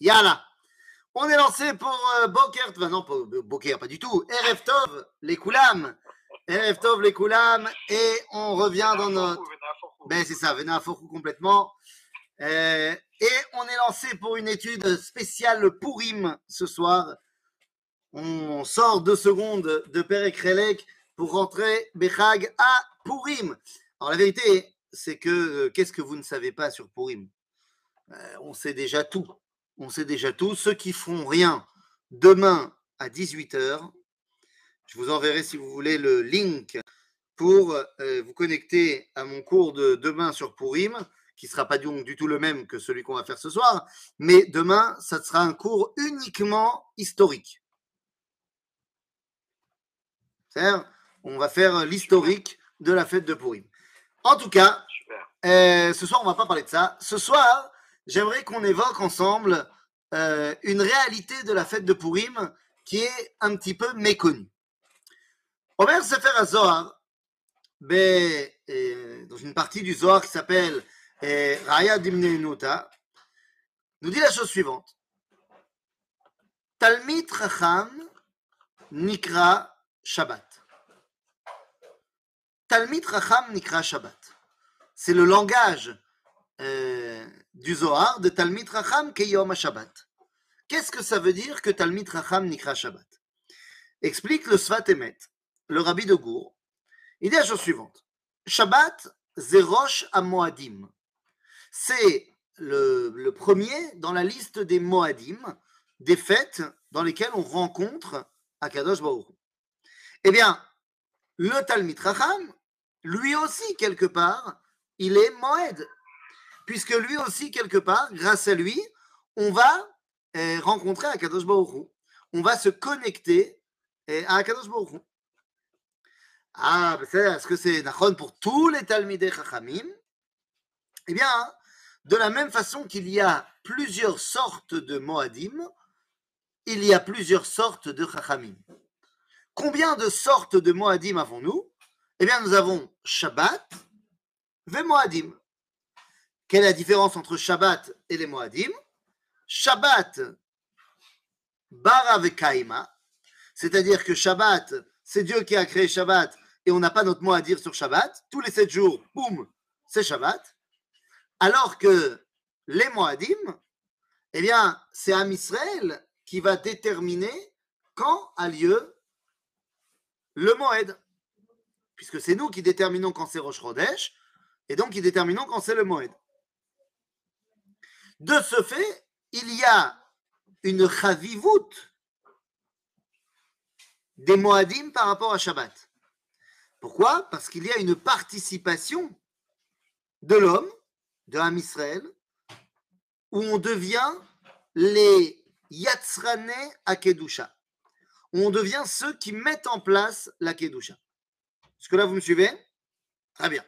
Yala. On est lancé pour euh, Boker, enfin non, pas Boker, pas du tout. RF Tov, les Koulam. RF Tov, les Koulam. Et on revient dans notre. Ben c'est ça, Vena complètement. Euh, et on est lancé pour une étude spéciale Pourim ce soir. On sort deux secondes de Perek Relek pour rentrer Bechag à Pourim. Alors la vérité, c'est que euh, qu'est-ce que vous ne savez pas sur Pourim? Euh, On sait déjà tout. On sait déjà tout. Ceux qui feront rien demain à 18h, je vous enverrai si vous voulez le link pour euh, vous connecter à mon cours de demain sur Pourim, qui ne sera pas donc du tout le même que celui qu'on va faire ce soir, mais demain, ça sera un cours uniquement historique. C'est-à-dire, on va faire l'historique de la fête de Pourim. En tout cas, euh, ce soir, on va pas parler de ça. Ce soir, j'aimerais qu'on évoque ensemble euh, une réalité de la fête de Pourim qui est un petit peu méconnue. Omer Sefer HaZohar, ben, euh, dans une partie du Zohar qui s'appelle euh, Raya Dimneinuta, nous dit la chose suivante. Talmid Chacham Nikra Shabbat. Talmid Chacham Nikra Shabbat. C'est le langage euh, du Zohar de Talmid Chacham Keyom Shabbat. Qu'est-ce que ça veut dire que Talmid Chacham Nikra Shabbat? Explique le Sfat Emet, le rabbi de Gour. Il dit la chose suivante. Shabbat, Zerosh Moadim. C'est le, premier dans la liste des Moadim, des fêtes dans lesquelles on rencontre Akadosh Baruch. Eh bien, le Talmid Chacham, lui aussi, quelque part, il est Moed. Puisque lui aussi, quelque part, grâce à lui, on va euh, rencontrer Akadosh Baruch. On va se connecter euh, à Akadosh Baruch. Ah, ben est-ce que c'est Nachon pour tous les Talmidei Chachamim? Eh bien, de la même façon qu'il y a plusieurs sortes de Moadim, il y a plusieurs sortes de Chachamim. Combien de sortes de Moadim avons-nous? Eh bien, nous avons Shabbat et Moadim. Quelle est la différence entre Shabbat et les Moadim? Shabbat, Bara Kaima, c'est-à-dire que Shabbat, c'est Dieu qui a créé Shabbat et on n'a pas notre mot à dire sur Shabbat. Tous les sept jours, boum, c'est Shabbat. Alors que les Moadim, eh bien, c'est Am Israël qui va déterminer quand a lieu le Moed. Puisque c'est nous qui déterminons quand c'est Rosh Chodesh et donc qui déterminons quand c'est le Moed. De ce fait, il y a une chavivout des Moadim par rapport à Shabbat. Pourquoi? Parce qu'il y a une participation de l'homme, de Ham Israël, où on devient les Yatzrane à Kedusha. On devient ceux qui mettent en place la Kedusha. Est-ce que là, vous me suivez? Très bien.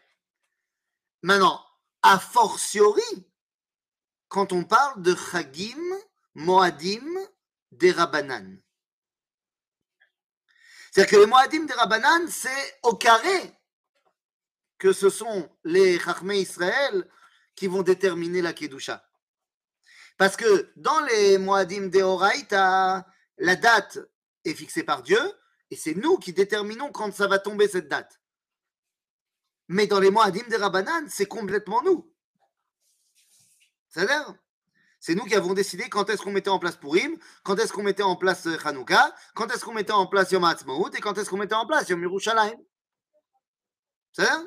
Maintenant, a fortiori, quand on parle de Chagim, Moadim, des Rabbanan. C'est-à-dire que les Moadim des Rabbanan, c'est au carré que ce sont les Chachmei Israël qui vont déterminer la Kedusha. Parce que dans les Moadim des Horaïta, la date est fixée par Dieu et c'est nous qui déterminons quand ça va tomber cette date. Mais dans les Moadim des Rabbanan, c'est complètement nous. C'est nous qui avons décidé quand est-ce qu'on mettait en place Purim, quand est-ce qu'on mettait en place euh, Hanouka, quand est-ce qu'on mettait en place Yom HaAtzmaut et quand est-ce qu'on mettait en place Yom Yerushalayim. C'est ça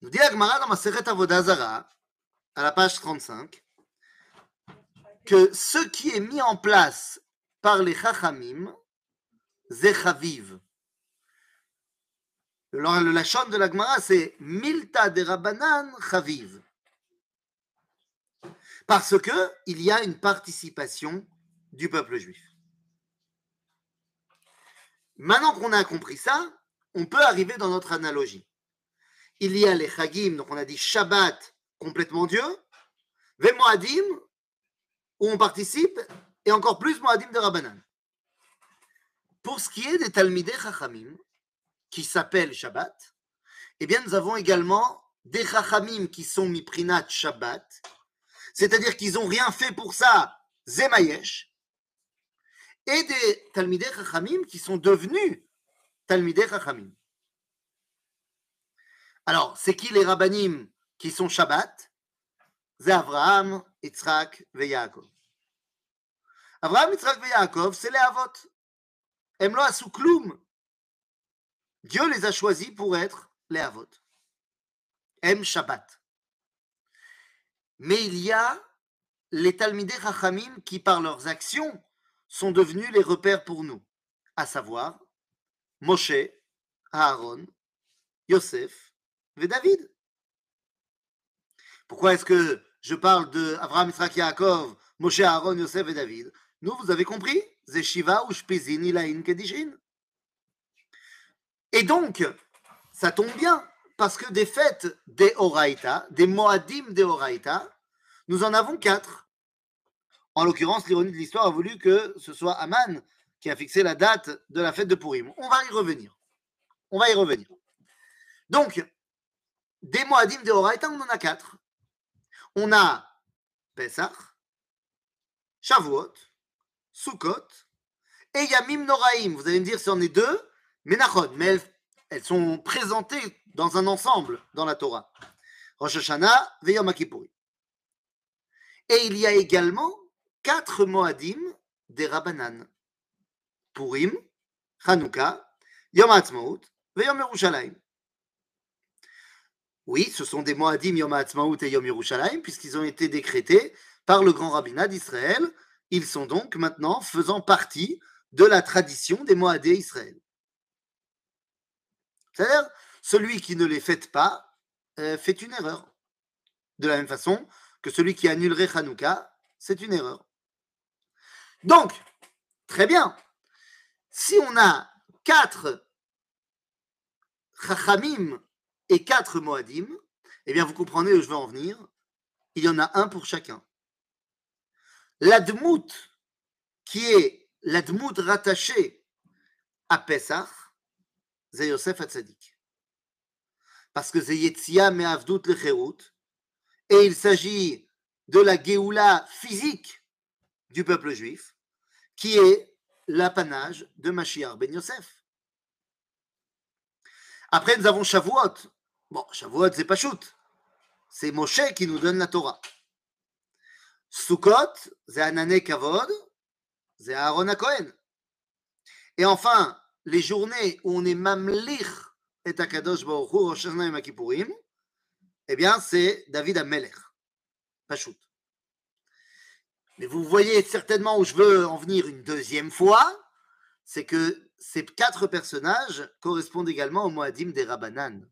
Nous dit la Gemara dans Maseret Avodah Zarah, à la page 35, que ce qui est mis en place par les Chachamim, Zechaviv. Le, le lachon de la Gemara, c'est Milta de Rabbanan Chaviv parce que il y a une participation du peuple juif. Maintenant qu'on a compris ça, on peut arriver dans notre analogie. Il y a les Chagim, donc on a dit Shabbat, complètement Dieu, les Moadim, où on participe, et encore plus Moadim de Rabbanan. Pour ce qui est des Talmidei Chachamim, qui s'appellent Shabbat, eh bien nous avons également des Chachamim qui sont Miprinat Shabbat, c'est-à-dire qu'ils n'ont rien fait pour ça, Zemayesh, et des Talmidei Chachamim qui sont devenus Talmidei Chachamim. Alors, c'est qui les Rabbanim qui sont Shabbat? C'est Abraham, Yitzhak et Yaakov. Abraham, Yitzhak et Yaakov, c'est les Avot. Emlo Asukloum. Dieu les a choisis pour être les Avot. Em Shabbat. Mais il y a les Talmidei Chachamim qui, par leurs actions, sont devenus les repères pour nous, à savoir Moshe, Aaron, Yosef et David. Pourquoi est-ce que je parle de Abraham, Israël, Yaakov, Moshe, Aaron, Yosef et David? Nous, vous avez compris Zeshiva ou Shpizin, Ilaïn, Kedishin. Et donc, ça tombe bien, parce que des fêtes des Horaïta, des Moadim des Horaïta, nous en avons quatre. En l'occurrence, l'ironie de l'histoire a voulu que ce soit Aman qui a fixé la date de la fête de Purim. On va y revenir. On va y revenir. Donc, des Moadim de Horaïta, on en a quatre. On a Pesach, Shavuot, Sukkot et Yamim Noraim. Vous allez me dire on est deux, mais mais elles, sont présentées dans un ensemble dans la Torah. Rosh Hashanah Yom Et il y a également quatre Moadim des Rabbanan. Purim, Hanouka, Yom Ha'atzmaut Yom Yerushalayim. Oui, ce sont des Moadim Yom Ha'atzmaut et Yom Yerushalayim, puisqu'ils ont été décrétés par le grand rabbinat d'Israël. Ils sont donc maintenant faisant partie de la tradition des Moadés Israël. C'est-à-dire, celui qui ne les fête pas euh, fait une erreur. De la même façon que celui qui annulerait Hanouka, c'est une erreur. Donc, très bien, si on a quatre Chachamim et quatre Moadim, eh bien vous comprenez où je veux en venir. Il y en a un pour chacun. L'Admout, qui est l'Admout rattaché à Pesach, c'est Yosef Hatzadik. Parce que c'est Yetzia Me'avdout Lecherut, et il s'agit de la Géoula physique du peuple juif, qui est l'apanage de Mashiach ben Yosef. Après, nous avons Shavuot. Bon, Shavuot, c'est pas shoot. C'est Moshe qui nous donne la Torah. Sukkot, c'est Anané Kavod, c'est Aaron Cohen. Et enfin, les journées où on est mamlich et Rosh Hashanah eh bien, c'est David Amelech. Pas shoot. Mais vous voyez certainement où je veux en venir une deuxième fois, c'est que ces quatre personnages correspondent également au Moadim des Rabbanan.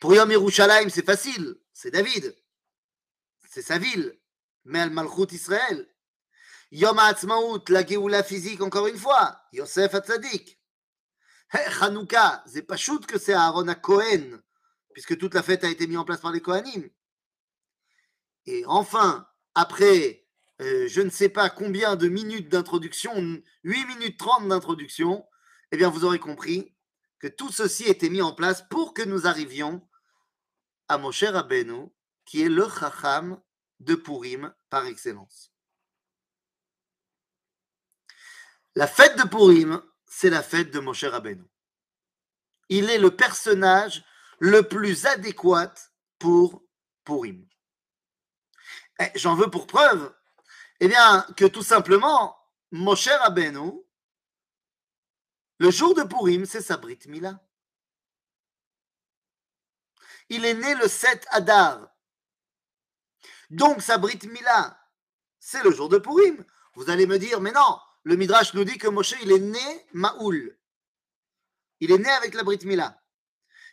Pour Yom Yerushalayim, c'est facile, c'est David, c'est sa ville, mais al Malchut Israël. Yom HaAtzmaut, la Géoula physique, encore une fois, Yosef Hatzadik. Hanouka, c'est pas shoot que c'est Aaron à Cohen, puisque toute la fête a été mise en place par les Kohanim. Et enfin, après euh, je ne sais pas combien de minutes d'introduction, 8 minutes 30 d'introduction, eh bien vous aurez compris que tout ceci était mis en place pour que nous arrivions à Moshe Rabbeinu, qui est le Chacham de Purim par excellence. La fête de Purim, c'est la fête de Moshe Rabbeinu. Il est le personnage le plus adéquat pour Purim. Eh, j'en veux pour preuve, eh bien, que tout simplement, Moshe Rabbeinu, le jour de Purim, c'est sa Brit Mila. Il est né le 7 Adar. Donc, sa Brit Mila, c'est le jour de Purim. Vous allez me dire, mais non, le Midrash nous dit que Moshe, il est né Maoul. Il est né avec la Brit Mila.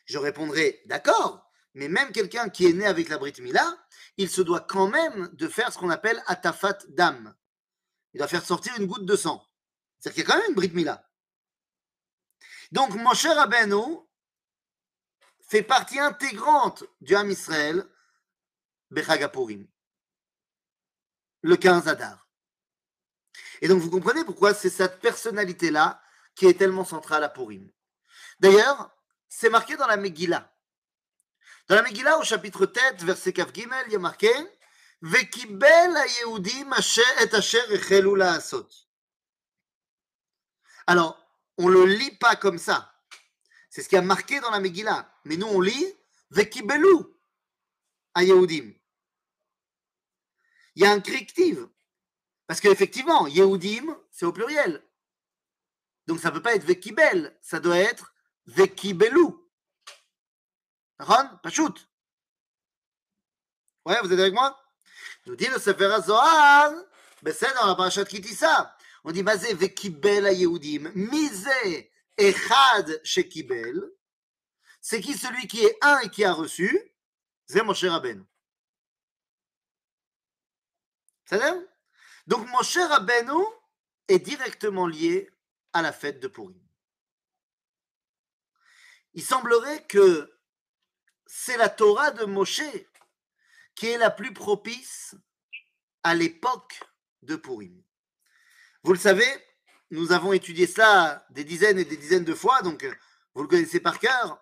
Je répondrai, d'accord, mais même quelqu'un qui est né avec la Brit Mila, il se doit quand même de faire ce qu'on appelle atafat dam. Il doit faire sortir une goutte de sang. C'est-à-dire qu'il y a quand même une Brit Mila. Donc, Moshe Rabbeinu fait partie intégrante du Ham Israël, Bechagapurim, le 15 Adar. Et donc, vous comprenez pourquoi c'est cette personnalité-là qui est tellement centrale à Purim. D'ailleurs, c'est marqué dans la Megillah. Dans la Megillah, au chapitre tête, verset Kaf Gimel, il y a marqué Vekibel Yehudim et asher echelu la'asot. Alors, on ne le lit pas comme ça. C'est ce qui a marqué dans la Megillah. Mais nous, on lit Vekibelu à Yehudim. Il y a un corrective. Parce qu'effectivement, Yehudim, c'est au pluriel. Donc ça ne peut pas être Vekibel, ça doit être Vekibelu. Ron, shoot. Ouais, vous êtes avec moi? Nous dit le Sefer Zohar, c'est dans la parashat Kitissa. On dit, Mazé Vekibel à Yehudim, Misé Echad Shekibel. C'est qui celui qui est un et qui a reçu? C'est Moshe Rabbeinu. C'est Donc Moshe Rabbeinu est directement lié à la fête de Purim. Il semblerait que c'est la Torah de Moshe qui est la plus propice à l'époque de Purim. Vous le savez, nous avons étudié cela des dizaines et des dizaines de fois, donc vous le connaissez par cœur.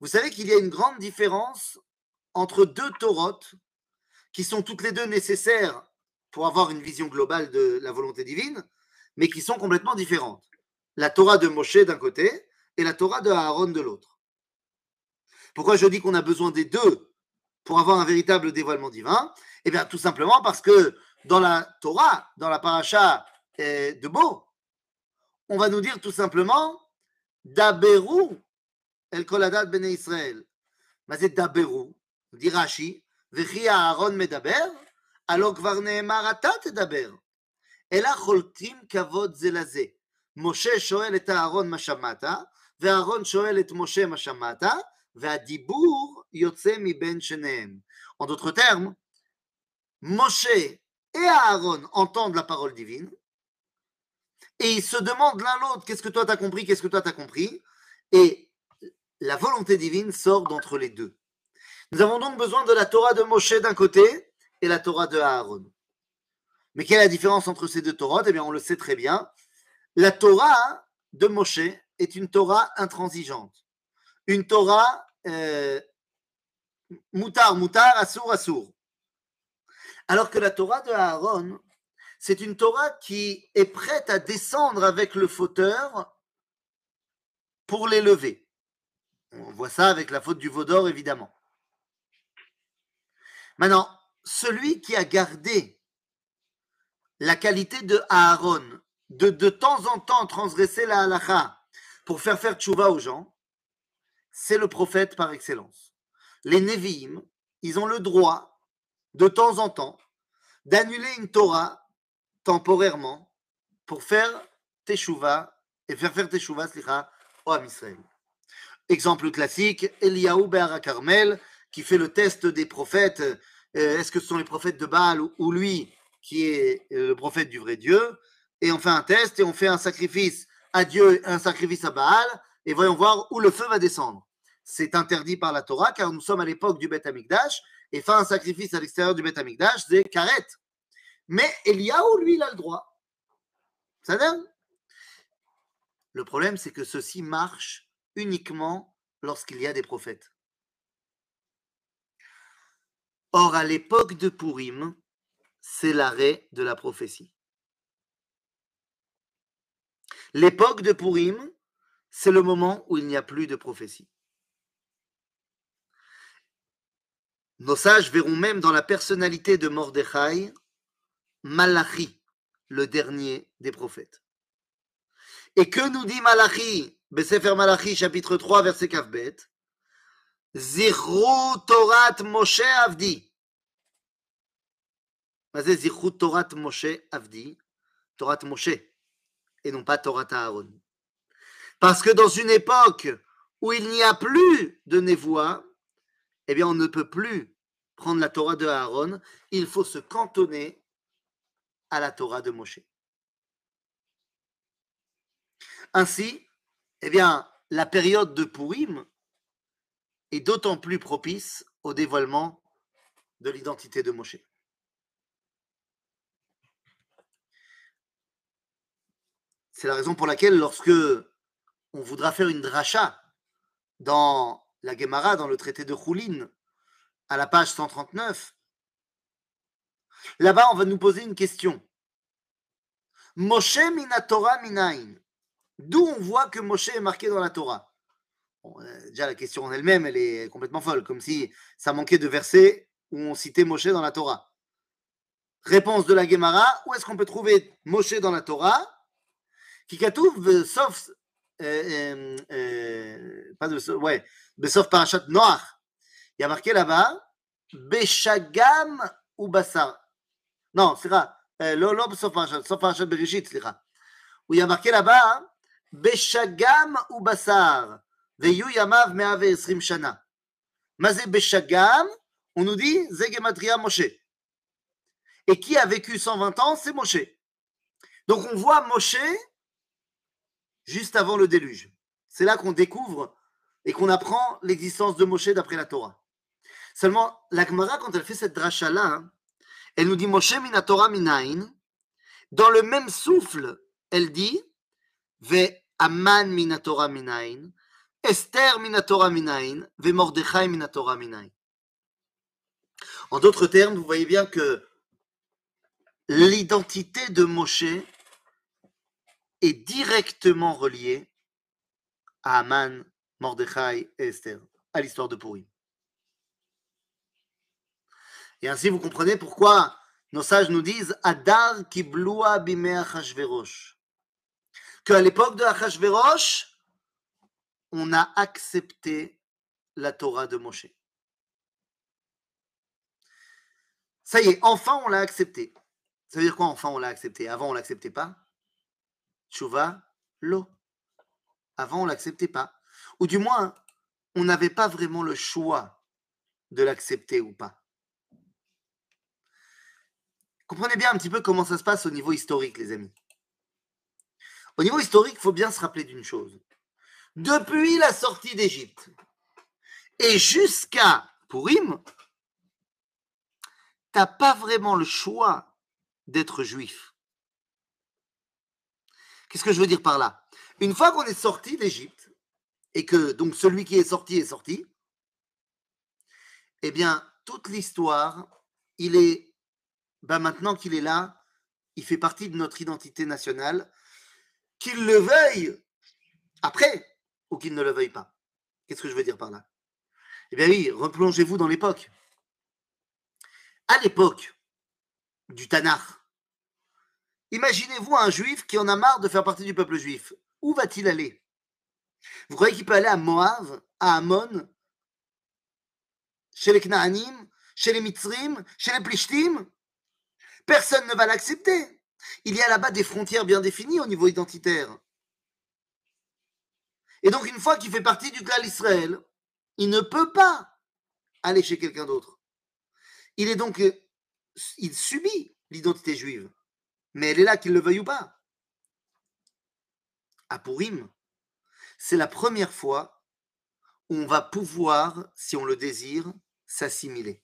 Vous savez qu'il y a une grande différence entre deux Torotes qui sont toutes les deux nécessaires pour avoir une vision globale de la volonté divine, mais qui sont complètement différentes la Torah de Moshe d'un côté et la Torah de Aaron de l'autre. Pourquoi je dis qu'on a besoin des deux pour avoir un véritable dévoilement divin? Eh bien, tout simplement parce que dans la Torah, dans la paracha eh, de Bo, on va nous dire tout simplement Daberu el koladat bene Israël. Mais c'est Daberu, dit Rashi, Vechi Aaron medaber, alors kvar neemar atat daber. Ela choltim kavod zelazeh. Moshe shoel et Aaron mashamata, Aaron shoel et Moshe mashamata, והדיבור יוצא מבין שניהם. En d'autres termes, Moshe et Aaron entendent la parole divine et ils se demandent l'un l'autre qu'est-ce que toi t'as compris, qu'est-ce que toi t'as compris, et la volonté divine sort d'entre les deux. Nous avons donc besoin de la Torah de Moshe d'un côté et la Torah de Aaron. Mais quelle est la différence entre ces deux Torahs? Eh bien, on le sait très bien. La Torah de Moshe est une Torah intransigeante, une Torah euh, moutar, moutar, assour, assour. Alors que la Torah de Aaron, c'est une Torah qui est prête à descendre avec le fauteur pour l'élever. On voit ça avec la faute du Vaudor, évidemment. Maintenant, celui qui a gardé la qualité de Aaron de de temps en temps transgresser la halakha pour faire faire tchouva aux gens, c'est le prophète par excellence. Les Nevi'im, ils ont le droit, de temps en temps, d'annuler une Torah temporairement pour faire teshuva et faire faire teshuva slicha au Am Israël. Exemple classique, Eliyahu Be'ara Carmel, qui fait le test des prophètes. Euh, est-ce que ce sont les prophètes de Baal ou lui qui est le prophète du vrai Dieu? Et on fait un test et on fait un sacrifice à Dieu, un sacrifice à Baal, et voyons voir où le feu va descendre. C'est interdit par la Torah car nous sommes à l'époque du Beth Amikdash et faire un sacrifice à l'extérieur du Beth Amikdash, c'est karet. Mais Eliyahu, lui, il a le droit. Ça donne Le problème, c'est que ceci marche uniquement lorsqu'il y a des prophètes. Or, à l'époque de Purim, c'est l'arrêt de la prophétie. L'époque de Purim, c'est le moment où il n'y a plus de prophétie. Nos sages verront même dans la personnalité de Mordechai Malachi, le dernier des prophètes. Et que nous dit Malachi, Besefer Malachi, chapitre 3, verset Kavbet Zichru Torat Moshe Avdi. Zichru Torat Moshe Avdi. Torat Moshe et non pas Torah Aaron. Parce que dans une époque où il n'y a plus de névoie, eh bien, on ne peut plus prendre la Torah de Aaron, il faut se cantonner à la Torah de Moshe. Ainsi, eh bien, la période de Purim est d'autant plus propice au dévoilement de l'identité de Moshe. C'est la raison pour laquelle, lorsque on voudra faire une dracha dans la Gemara dans le traité de Choulin, à la page 139. Là-bas, on va nous poser une question. Moshe minatora minain. D'où on voit que Moshe est marqué dans la Torah? déjà la question en elle-même, elle est complètement folle, comme si ça manquait de versets où on citait Moshe dans la Torah. Réponse de la Gemara, où est-ce qu'on peut trouver Moshe dans la Torah? Kikatouv, euh, sauf, euh, euh, pas de, ouais, sauf Parachat Noach. Il y a marqué là-bas, Beshagam ou Bassar. Non, c'est vrai, Lolo, sauf Parachat, sauf Parachat c'est Où il y a marqué là-bas, hein, Beshagam ou Bassar. Veyu Yamav Meave Esrim Shana. Mazé Beshagam, on nous dit Zegematria Moshe. Et qui a vécu 120 ans, c'est Moshe. Donc on voit Moshe juste avant le déluge. C'est là qu'on découvre et qu'on apprend l'existence de Moshe d'après la Torah. Seulement, la Gemara, quand elle fait cette dracha-là, hein, elle nous dit Moshe mina Torah minain. Dans le même souffle, elle dit Ve aman mina Torah minain. Esther minatora minain, Ve Mordechai minatora minain. En d'autres termes, vous voyez bien que l'identité de Moshe est directement reliée à Aman, Mordechai et Esther, à l'histoire de Purim. Et ainsi, vous comprenez pourquoi nos sages nous disent Adar kibloua bimé Achashverosh. Qu'à l'époque de Achashverosh, on a accepté la Torah de Moshe. Ça y est, enfin on l'a accepté. Ça veut dire quoi, enfin on l'a accepté? Avant on l'acceptait pas? Chouva, l'eau. Avant on l'acceptait pas. Ou du moins, on n'avait pas vraiment le choix de l'accepter ou pas. Comprenez bien un petit peu comment ça se passe au niveau historique, les amis. Au niveau historique, il faut bien se rappeler d'une chose. Depuis la sortie d'Égypte. Et jusqu'à Purim, n'as pas vraiment le choix d'être juif. Qu'est-ce que je veux dire par là? Une fois qu'on est sorti d'Égypte, et que donc celui qui est sorti est sorti, eh bien, toute l'histoire, il est bah, maintenant qu'il est là, il fait partie de notre identité nationale, qu'il le veuille après ou qu'il ne le veuille pas. Qu'est-ce que je veux dire par là? Eh bien oui, replongez-vous dans l'époque. À l'époque du Tanakh, imaginez-vous un juif qui en a marre de faire partie du peuple juif. Où va-t-il aller? Vous croyez qu'il peut aller à Moab, à Ammon, chez les Knaanim, chez les Mitzrim, chez les Plishtim? Personne ne va l'accepter. Il y a là-bas des frontières bien définies au niveau identitaire. Et donc, une fois qu'il fait partie du clan Israël, il ne peut pas aller chez quelqu'un d'autre. Il est donc, euh, il subit l'identité juive, mais elle est là qu'il le veuille ou pas. À Purim, c'est la première fois où on va pouvoir, si on le désire, s'assimiler.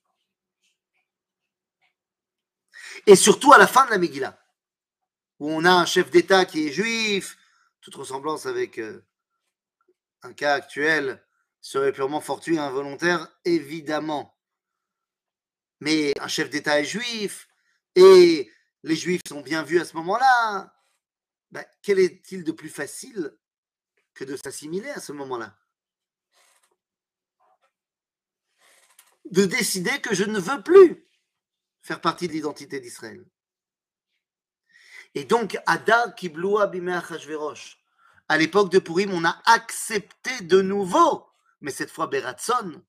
Et surtout à la fin de la Megillah, où on a un chef d'État qui est juif, toute ressemblance avec euh, un cas actuel serait purement fortuit et involontaire, évidemment. Mais un chef d'État est juif, et les juifs sont bien vus à ce moment-là. Ben, quel est-il de plus facile que de s'assimiler à ce moment-là? De décider que je ne veux plus faire partie de l'identité d'Israël. Et donc, Adar Kibloua Achashverosh. À l'époque de Purim, on a accepté de nouveau, mais cette fois Beratson,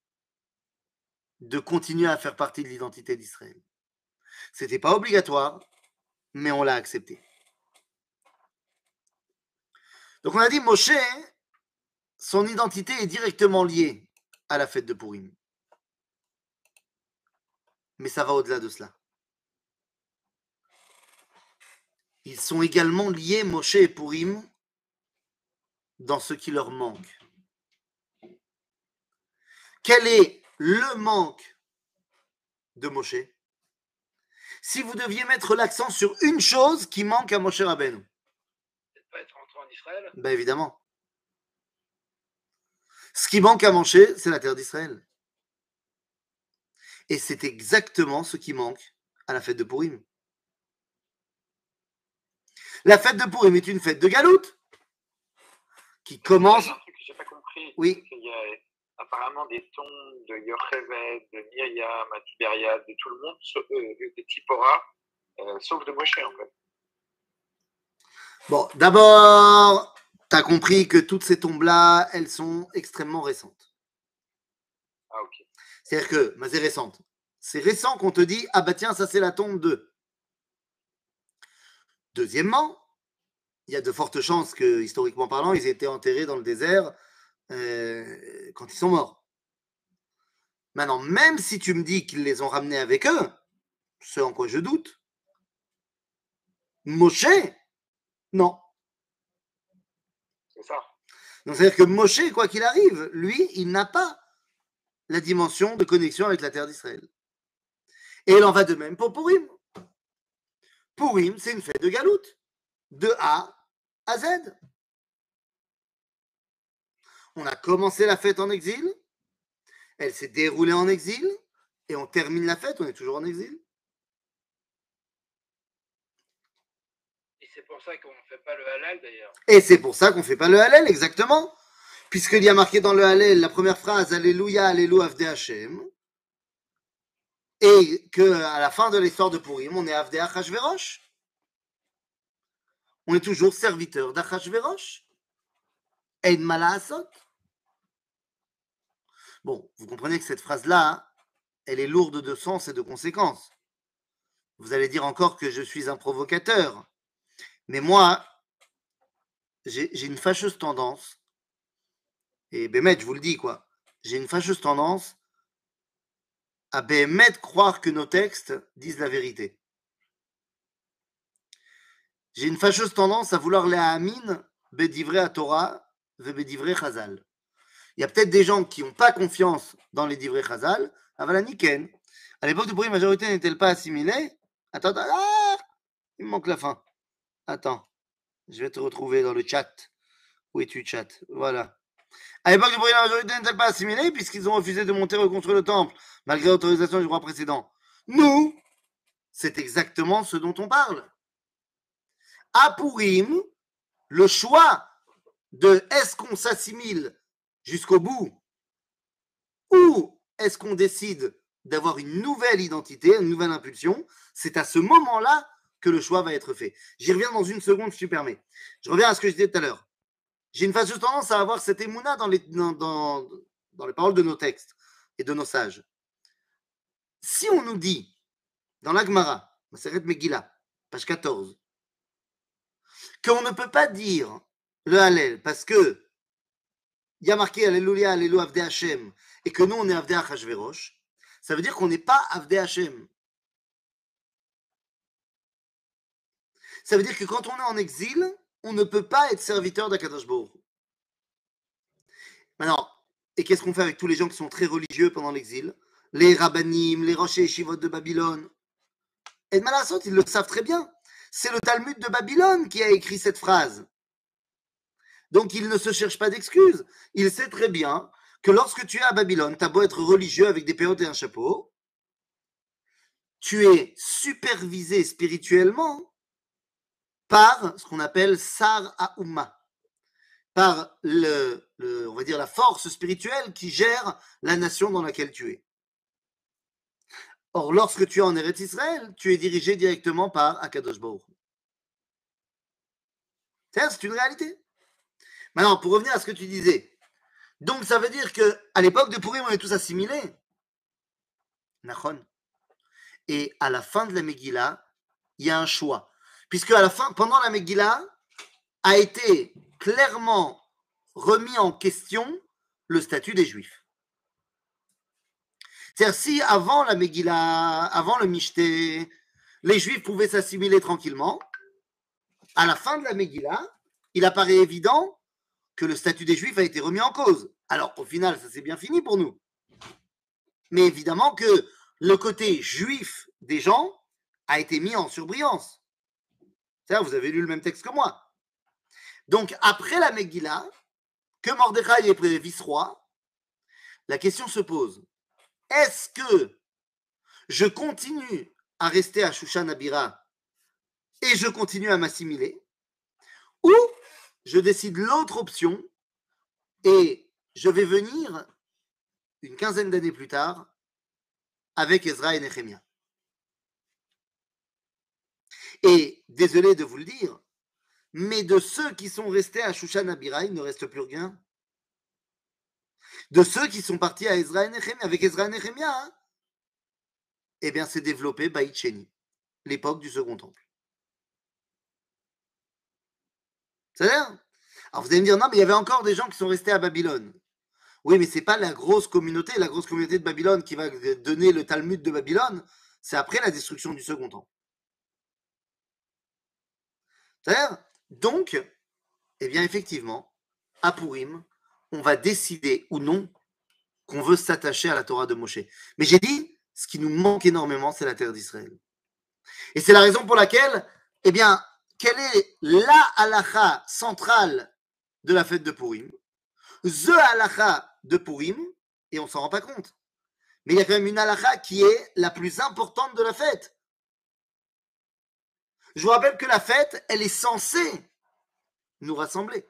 de continuer à faire partie de l'identité d'Israël. C'était pas obligatoire, mais on l'a accepté. Donc on a dit Moshe, son identité est directement liée à la fête de Purim. Mais ça va au-delà de cela. Ils sont également liés, Moshe et Purim, dans ce qui leur manque. Quel est le manque de Moshe? Si vous deviez mettre l'accent sur une chose qui manque à Moshe Rabbeinu. Pas être rentré en Israël? Ben évidemment. Ce qui manque à manger, c'est la terre d'Israël. Et c'est exactement ce qui manque à la fête de Purim. La fête de Purim est une fête de galoute qui commence. Un truc que j'ai pas compris. Oui. qu'il y a apparemment des tons de Yocheved, de Myriam, à Tibériade, de tout le monde, euh, de Tipora, euh, sauf de Moshe en fait. Bon, d'abord, tu as compris que toutes ces tombes-là, elles sont extrêmement récentes. Ah ok. C'est-à-dire que, mais c'est récente. C'est récent qu'on te dit, ah bah tiens, ça c'est la tombe de. Deuxièmement, il y a de fortes chances que, historiquement parlant, ils aient été enterrés dans le désert euh, quand ils sont morts. Maintenant, même si tu me dis qu'ils les ont ramenés avec eux, ce en quoi je doute, Moshe, non. C'est ça. Donc, c'est-à-dire que Moshe, quoi qu'il arrive, lui, il n'a pas la dimension de connexion avec la terre d'Israël. Et il en va de même pour Purim. Purim, c'est une fête de galoute, de A à Z. On a commencé la fête en exil, elle s'est déroulée en exil, et on termine la fête, on est toujours en exil. Et c'est pour ça qu'on ne fait pas le halal d'ailleurs. Et c'est pour ça qu'on ne fait pas le Hallel, exactement. Puisqu'il y a marqué dans le Hallel la première phrase Alléluia, Alléluia, Avdé Hashem. Et qu'à la fin de l'histoire de Purim, on est Avdé Achashverosh. On est toujours serviteur d'Achashverosh. Ein Malaasot. Bon, vous comprenez que cette phrase-là, elle est lourde de sens et de conséquences. Vous allez dire encore que je suis un provocateur. Mais moi, j'ai j'ai une fâcheuse tendance, et Bémet, je vous le dis, quoi, j'ai une fâcheuse tendance à Bémet croire que nos textes disent la vérité. J'ai une fâcheuse tendance à vouloir les Amin, Bédivré à Torah, Bédivré Chazal. Il y a peut-être des gens qui n'ont pas confiance dans les divrei Chazal, Avala Niken. À l'époque du premier majorité n'est-elle pas assimilée? Attends, attends, ah il me manque la fin. Attends, je vais te retrouver dans le chat. Où es-tu, chat? Voilà. À l'époque du la majorité n'est-elle pas assimilée puisqu'ils ont refusé de monter reconstruire le temple malgré l'autorisation du roi précédent? Nous, c'est exactement ce dont on parle. À Purim, le choix de est-ce qu'on s'assimile jusqu'au bout ou est-ce qu'on décide d'avoir une nouvelle identité, une nouvelle impulsion, c'est à ce moment-là que le choix va être fait. J'y reviens dans une seconde, si tu permets. Je reviens à ce que je disais tout à l'heure. J'ai une fâcheuse tendance à avoir cette émouna dans les, dans, dans, les paroles de nos textes et de nos sages. Si on nous dit, dans l'Agmara, Maseret Megillah, page 14, qu'on ne peut pas dire le Hallel parce que il y a marqué Alléluia, Alléluia, Avdé Hashem, et que nous on est Avdé Achashverosh, ça veut dire qu'on n'est pas Avdé Hashem. Ça veut dire que quand on est en exil, on ne peut pas être serviteur d'Akadosh. Maintenant, et qu'est-ce qu'on fait avec tous les gens qui sont très religieux pendant l'exil? Les rabbanim, les rochers et de Babylone. Et Malassot, ils le savent très bien. C'est le Talmud de Babylone qui a écrit cette phrase. Donc il ne se cherche pas d'excuses. Il sait très bien que lorsque tu es à Babylone, tu as beau être religieux avec des perrottes et un chapeau, tu es supervisé spirituellement par ce qu'on appelle Sar Aouma, par la force spirituelle qui gère la nation dans laquelle tu es. Or, lorsque tu es en Eretz Israël, tu es dirigé directement par Akadosh Baruch. C'est une réalité. Maintenant, pour revenir à ce que tu disais, donc ça veut dire que à l'époque de Purim, on est tous assimilés. Nachon. Et à la fin de la Megillah, il y a un choix. Puisque pendant la Megillah, a été clairement remis en question le statut des Juifs. C'est-à-dire, si avant la Megillah, avant le Michté, les Juifs pouvaient s'assimiler tranquillement, à la fin de la Megillah, il apparaît évident que le statut des Juifs a été remis en cause. Alors, au final, ça s'est bien fini pour nous. Mais évidemment que le côté juif des gens a été mis en surbrillance. C'est-à-dire, vous avez lu le même texte que moi. Donc, après la Megillah, que Mordechai est vice-roi, La question se pose est-ce que je continue à rester à Shushan Abira et je continue à m'assimiler ou je décide l'autre option et je vais venir une quinzaine d'années plus tard avec Ezra et Nehemiah. Et désolé de vous le dire, mais de ceux qui sont restés à Shushan Abira, il ne reste plus rien. De ceux qui sont partis à Ezra et Nehemiah, avec Ezra et Nehemiah, hein, eh bien, c'est développé Baït Sheni, l'époque du Second Temple. C'est-à-dire Alors vous allez me dire, non, mais il y avait encore des gens qui sont restés à Babylone. Oui, mais ce n'est pas la grosse communauté, la grosse communauté de Babylone qui va donner le Talmud de Babylone, c'est après la destruction du Second Temple. C'est-à-dire, donc, eh bien, effectivement, à Purim, on va décider ou non qu'on veut s'attacher à la Torah de Moshe. Mais j'ai dit, ce qui nous manque énormément, c'est la terre d'Israël. Et c'est la raison pour laquelle, eh bien, quelle est la halacha centrale de la fête de Purim? The halacha de Purim, et on s'en rend pas compte. Mais il y a quand même une halacha qui est la plus importante de la fête. Je vous rappelle que la fête, elle est censée nous rassembler.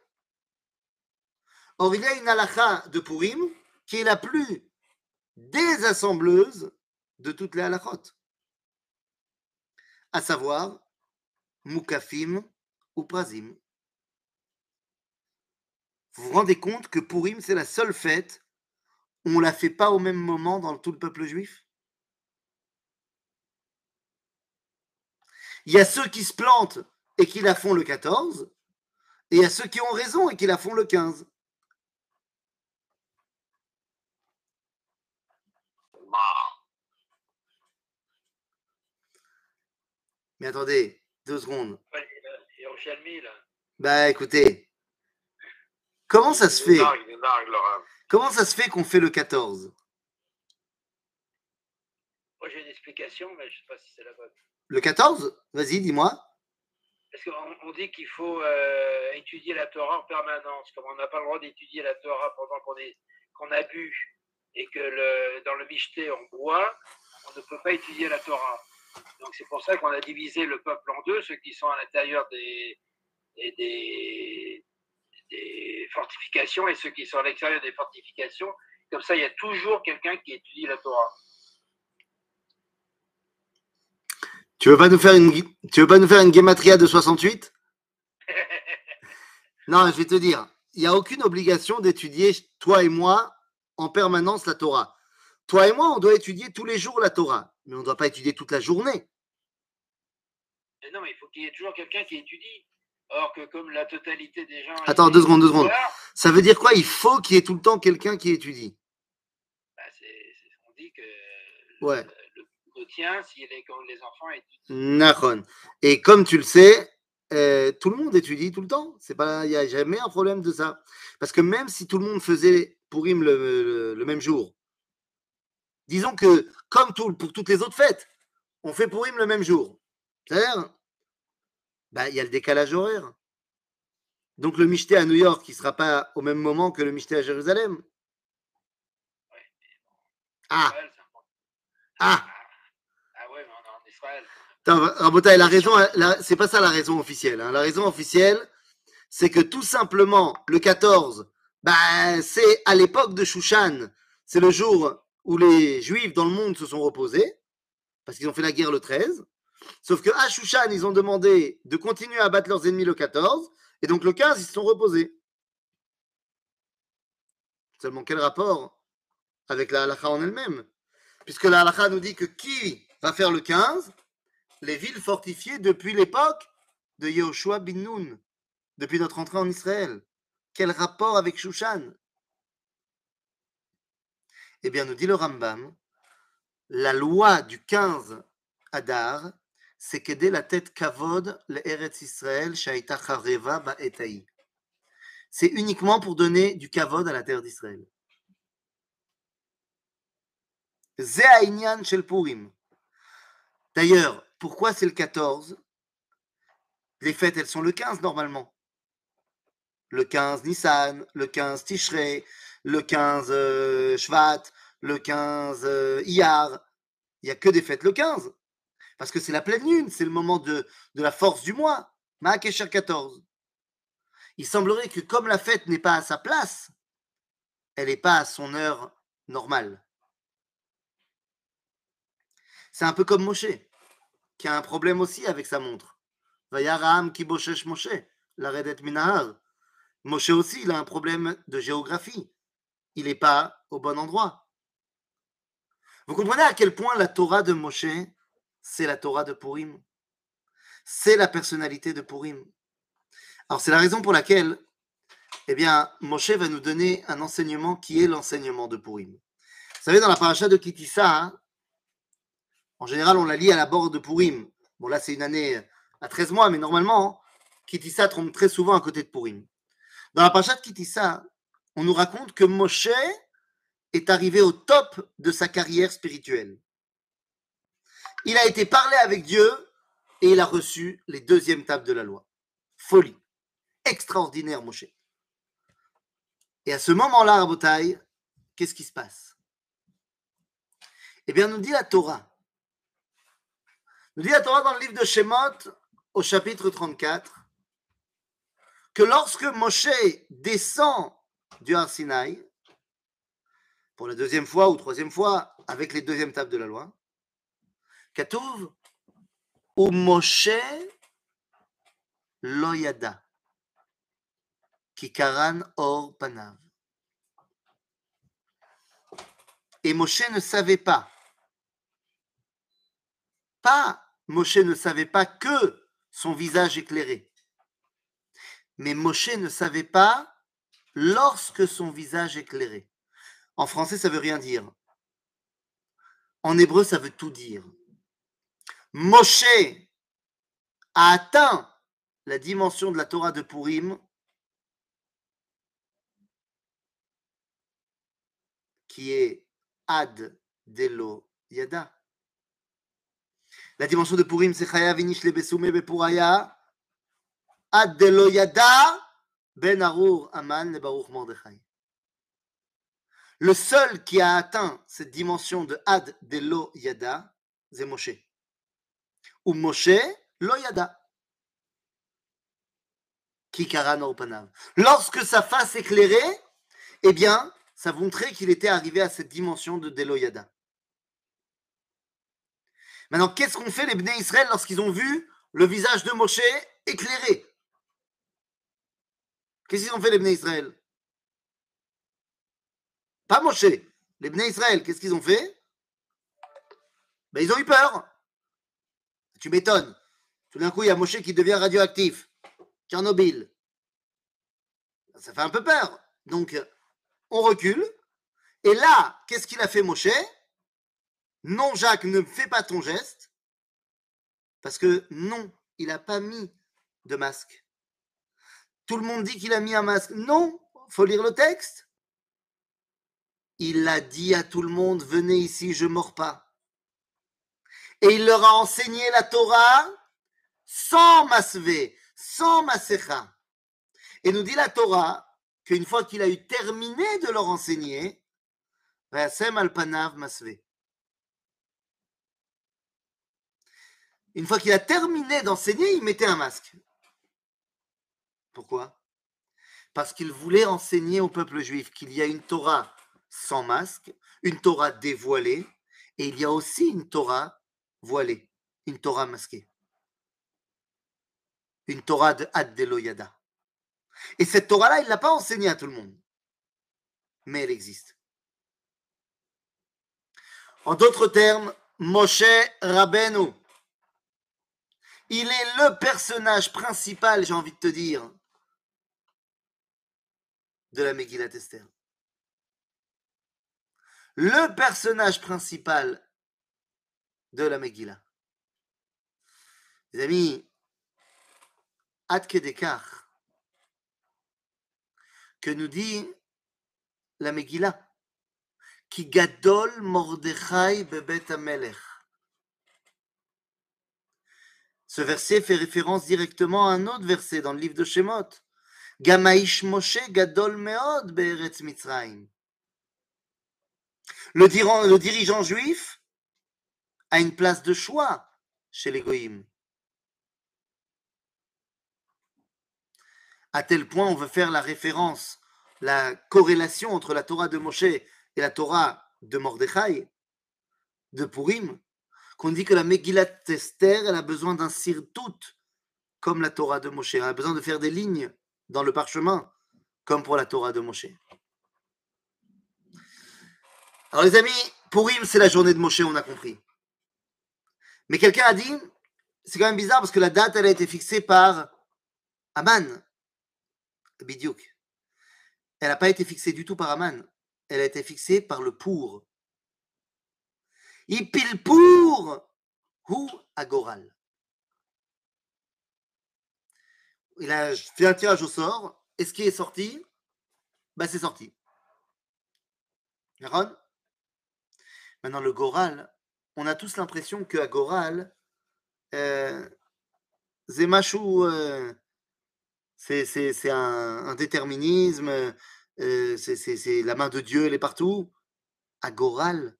Or, il y a une halacha de Purim qui est la plus désassembleuse de toutes les halachot. À savoir, Mukafim ou Prazim. Vous vous rendez compte que Purim, c'est la seule fête on ne la fait pas au même moment dans tout le peuple juif? Il y a ceux qui se plantent et qui la font le 14, et il y a ceux qui ont raison et qui la font le 15. Mais attendez, deux secondes. Bah écoutez, comment ça se fait Comment ça se fait qu'on fait le 14 Moi j'ai une explication, mais je ne sais pas si c'est la bonne. Le 14 Vas-y, dis-moi. Parce qu'on dit qu'il faut euh, étudier la Torah en permanence. Comme on n'a pas le droit d'étudier la Torah pendant qu'on qu'on a bu et que le, dans le Michté on boit, on ne peut pas étudier la Torah. Donc c'est pour ça qu'on a divisé le peuple en deux, ceux qui sont à l'intérieur des, des, des, fortifications et ceux qui sont à l'extérieur des fortifications. Comme ça, il y a toujours quelqu'un qui étudie la Torah. Tu veux pas nous faire une, tu veux pas nous faire une gematria de 68 Non, je vais te dire, il n'y a aucune obligation d'étudier, toi et moi, en permanence la Torah. Toi et moi, on doit étudier tous les jours la Torah, mais on ne doit pas étudier toute la journée. non, mais il faut qu'il y ait toujours quelqu'un qui étudie. Or que comme la totalité des gens... Attends, deux secondes, deux secondes. Ça veut dire quoi? Il faut qu'il y ait tout le temps quelqu'un qui étudie. Bah, c'est ce qu'on dit que... Ouais. Le, tien, si les, les enfants étudient. Nahon. Et comme tu le sais, euh, tout le monde étudie tout le temps. Il n'y a jamais un problème de ça. Parce que même si tout le monde faisait Purim le, le, même jour, disons que, comme tout, pour toutes les autres fêtes, on fait Purim le même jour. C'est-à-dire, bah, il y a le décalage horaire. Donc le Michté à New York, qui ne sera pas au même moment que le Michté à Jérusalem? Ah. Ah. Ah ouais, mais on est en Israël. Rabota, la raison, c'est pas ça la raison officielle. Hein. La raison officielle, c'est que tout simplement, le 14, bah, c'est à l'époque de Shushan, c'est le jour où les Juifs dans le monde se sont reposés, parce qu'ils ont fait la guerre le 13. Sauf que à Shushan, ils ont demandé de continuer à battre leurs ennemis le 14, et donc le 15, ils se sont reposés. Seulement, quel rapport avec la halakha en elle-même? Puisque la halakha nous dit que qui va faire le 15 les villes fortifiées depuis l'époque de Yehoshua bin Nun, depuis notre entrée en Israël. Quel rapport avec Shushan? Eh bien, nous dit le Rambam, la loi du 15 Adar, c'est qu'aider la tête kavod le Eretz Israël shaita chareva ba'etaï. C'est uniquement pour donner du kavod à la terre d'Israël. D'ailleurs, pourquoi c'est le 14 Les fêtes, elles sont le 15 normalement. Le 15 Nissan, le 15 Tishrei, le 15 euh, Shvat, le 15 euh, Iyar. Il n'y a que des fêtes le 15. Parce que c'est la pleine lune, c'est le moment de, la force du mois. Maakesher 14. Il semblerait que comme la fête n'est pas à sa place, elle n'est pas à son heure normale. C'est un peu comme Moshe, qui a un problème aussi avec sa montre. Vayaram ki boshesh Moshe, la redet minahar. Moshe aussi, il a un problème de géographie. Il n'est pas au bon endroit. Vous comprenez à quel point la Torah de Moshe, c'est la Torah de Purim? C'est la personnalité de Purim. Alors c'est la raison pour laquelle, eh bien, Moshe va nous donner un enseignement qui est l'enseignement de Purim. Vous savez, dans la paracha de Kitissa, hein, en général, on la lit à la bord de Purim. Bon, là, c'est une année à 13 mois, mais normalement, Kitissa trompe très souvent à côté de Purim. Dans la paracha de Kitissa, on nous raconte que Moshe est arrivé au top de sa carrière spirituelle. Il a été parlé avec Dieu et il a reçu les deuxièmes tables de la loi. Folie. Extraordinaire, Moshe. Et à ce moment-là, Rabotai, qu'est-ce qui se passe? Eh bien, nous dit la Torah. Nous dit la Torah dans le livre de Shemot, au chapitre 34, que lorsque Moshe descend du Har Sinaï, pour la deuxième fois ou troisième fois, avec les deuxièmes tables de la loi, Katouv, ou Moshe loyada, kikaran or panav. Et Moshe ne savait pas, pas, Moshe ne savait pas que son visage éclairé, mais Moshe ne savait pas lorsque son visage éclairé. En français, ça veut rien dire. En hébreu, ça veut tout dire. Moshe a atteint la dimension de la Torah de Purim qui est Ad Delo Yada. La dimension de Purim, c'est Chaya Vinish le Besume Bepuraya Ben Aman le seul qui a atteint cette dimension de Ad Delo Yada, c'est Moshe. Ou Moshe Lo Yada. Lorsque sa face éclairait, eh bien, ça montrait qu'il était arrivé à cette dimension de Deloyada. Maintenant, qu'est-ce qu'ont fait les Bnei Israël lorsqu'ils ont vu le visage de Moshe éclairé Qu'est-ce qu'ils ont fait les Bnei Israël? Pas Moshe, les Bnei Israël, qu'est-ce qu'ils ont fait? Ben, Ils ont eu peur. Tu m'étonnes. Tout d'un coup, il y a Moshe qui devient radioactif. Tchernobyl. Ça fait un peu peur. Donc, on recule. Et là, qu'est-ce qu'il a fait Moshe? Non, Jacques, ne fais pas ton geste. Parce que non, il n'a pas mis de masque. Tout le monde dit qu'il a mis un masque. Non, faut lire le texte. Il a dit à tout le monde, venez ici, je mords pas. Et il leur a enseigné la Torah sans masvé, sans masecha. Et nous dit la Torah qu'une fois qu'il a eu terminé de leur enseigner, une fois qu'il a terminé d'enseigner, il mettait un masque. Pourquoi? Parce qu'il voulait enseigner au peuple juif qu'il y a une Torah sans masque, une Torah dévoilée, et il y a aussi une Torah voilée, une Torah masquée une Torah de Ad Yada. Et cette Torah-là, il ne l'a pas enseignée à tout le monde. Mais elle existe. En d'autres termes, Moshe Rabbeinu, il est le personnage principal, j'ai envie de te dire, de la Megillat Esther. Le personnage principal de la Megillah. Les amis, Ad que nous dit la Megillah, qui gadol Mordechai bebet. Ce verset fait référence directement à un autre verset dans le livre de Shemot. Be'eretz Mitzrayim. Le, dirigeant, le dirigeant juif a une place de choix chez les goïms. À tel point, on veut faire la référence, la corrélation entre la Torah de Moshe et la Torah de Mordechai, de Purim, qu'on dit que la Megillat Esther, elle a besoin d'un sirtout, comme la Torah de Moshe. Elle a besoin de faire des lignes dans le parchemin, comme pour la Torah de Moshe. Alors les amis, Purim, c'est la journée de Moshe, on a compris. Mais quelqu'un a dit, c'est quand même bizarre parce que la date, elle a été fixée par Aman, Bidiouk. Elle n'a pas été fixée du tout par Aman. Elle a été fixée par le pour. Il pile pour ou Agoral. Il a fait un tirage au sort. Et ce qui est sorti, bah c'est sorti. Maintenant, le Goral, on a tous l'impression que à Goral, euh, Zemachou, euh, c'est un, un, déterminisme, euh, c'est la main de Dieu, elle est partout. À Goral,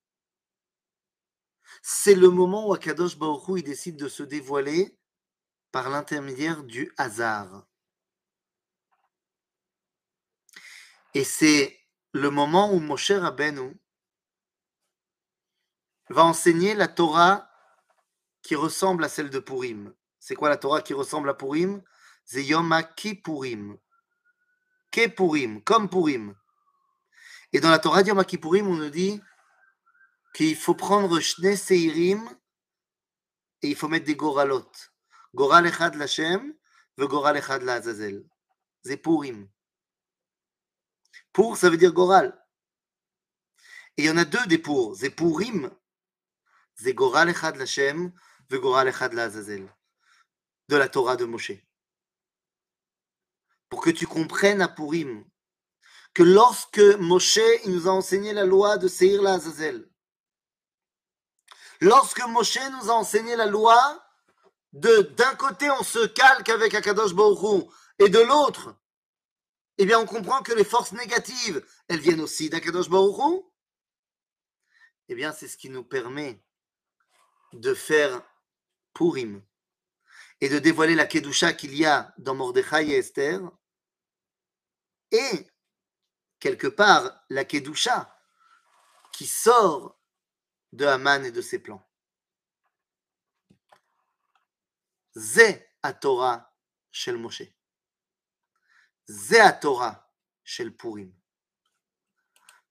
c'est le moment où Akadosh Baruch il décide de se dévoiler par l'intermédiaire du hasard. Et c'est le moment où Moshe Rabbeinu va enseigner la Torah qui ressemble à celle de Purim. C'est quoi la Torah qui ressemble à Purim? C'est Yom Kippurim. Kippurim, comme Purim. Et dans la Torah de Yom Kippourim, on nous dit qu'il faut prendre Shne Seirim et il faut mettre des Goralot. Lashem, ve Goral Echad la Azazel. C'est Purim. Pour, ça veut dire Goral. Et il y en a deux des pour. C'est Purim c'est Goral Echad Lashem, ve Goral Echad Azazel, de la Torah de Moshe. Pour que tu comprennes à Purim que lorsque Moshe il nous a enseigné la loi de Seir la Azazel, lorsque Moshe nous a enseigné la loi d'un côté on se calque avec Akadosh Baruch et de l'autre, eh bien on comprend que les forces négatives, elles viennent aussi d'Akadosh Baruch eh bien c'est ce qui nous permet de faire Purim et de dévoiler la Kedusha qu'il y a dans Mordechai et Esther, et quelque part la Kedusha qui sort de Haman et de ses plans. À Torah shel Moshe. À Torah shel Purim.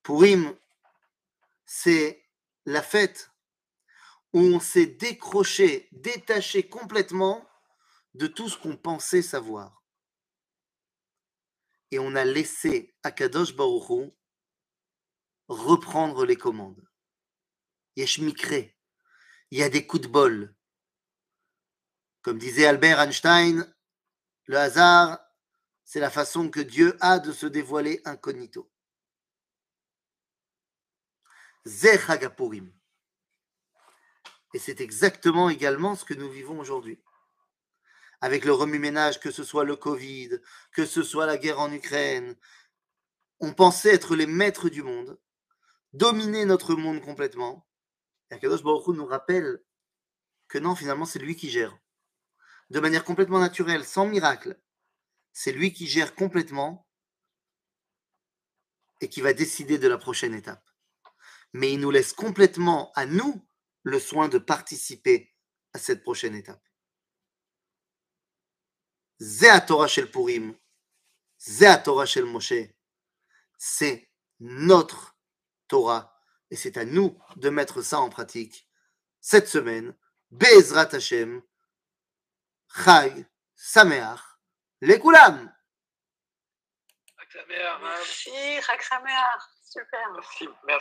Purim, c'est la fête où on s'est décroché, détaché complètement de tout ce qu'on pensait savoir. Et on a laissé Akadosh Baruch reprendre les commandes. Yeshmikre, il y a des coups de bol. Comme disait Albert Einstein, le hasard, c'est la façon que Dieu a de se dévoiler incognito. Zechagapurim. Et c'est exactement également ce que nous vivons aujourd'hui. Avec le remue-ménage, que ce soit le Covid, que ce soit la guerre en Ukraine, on pensait être les maîtres du monde, dominer notre monde complètement. Et Akadosh Baruch nous rappelle que non, finalement, c'est lui qui gère. De manière complètement naturelle, sans miracle. C'est lui qui gère complètement et qui va décider de la prochaine étape. Mais il nous laisse complètement à nous le soin de participer à cette prochaine étape. Torah shel Purim, Torah shel Moshe, c'est notre Torah et c'est à nous de mettre ça en pratique cette semaine. Bezrat Hashem, Chag, Sameach, Lekulam. Chag Sameach. Merci, Chag Sameach. Super. Merci, merci.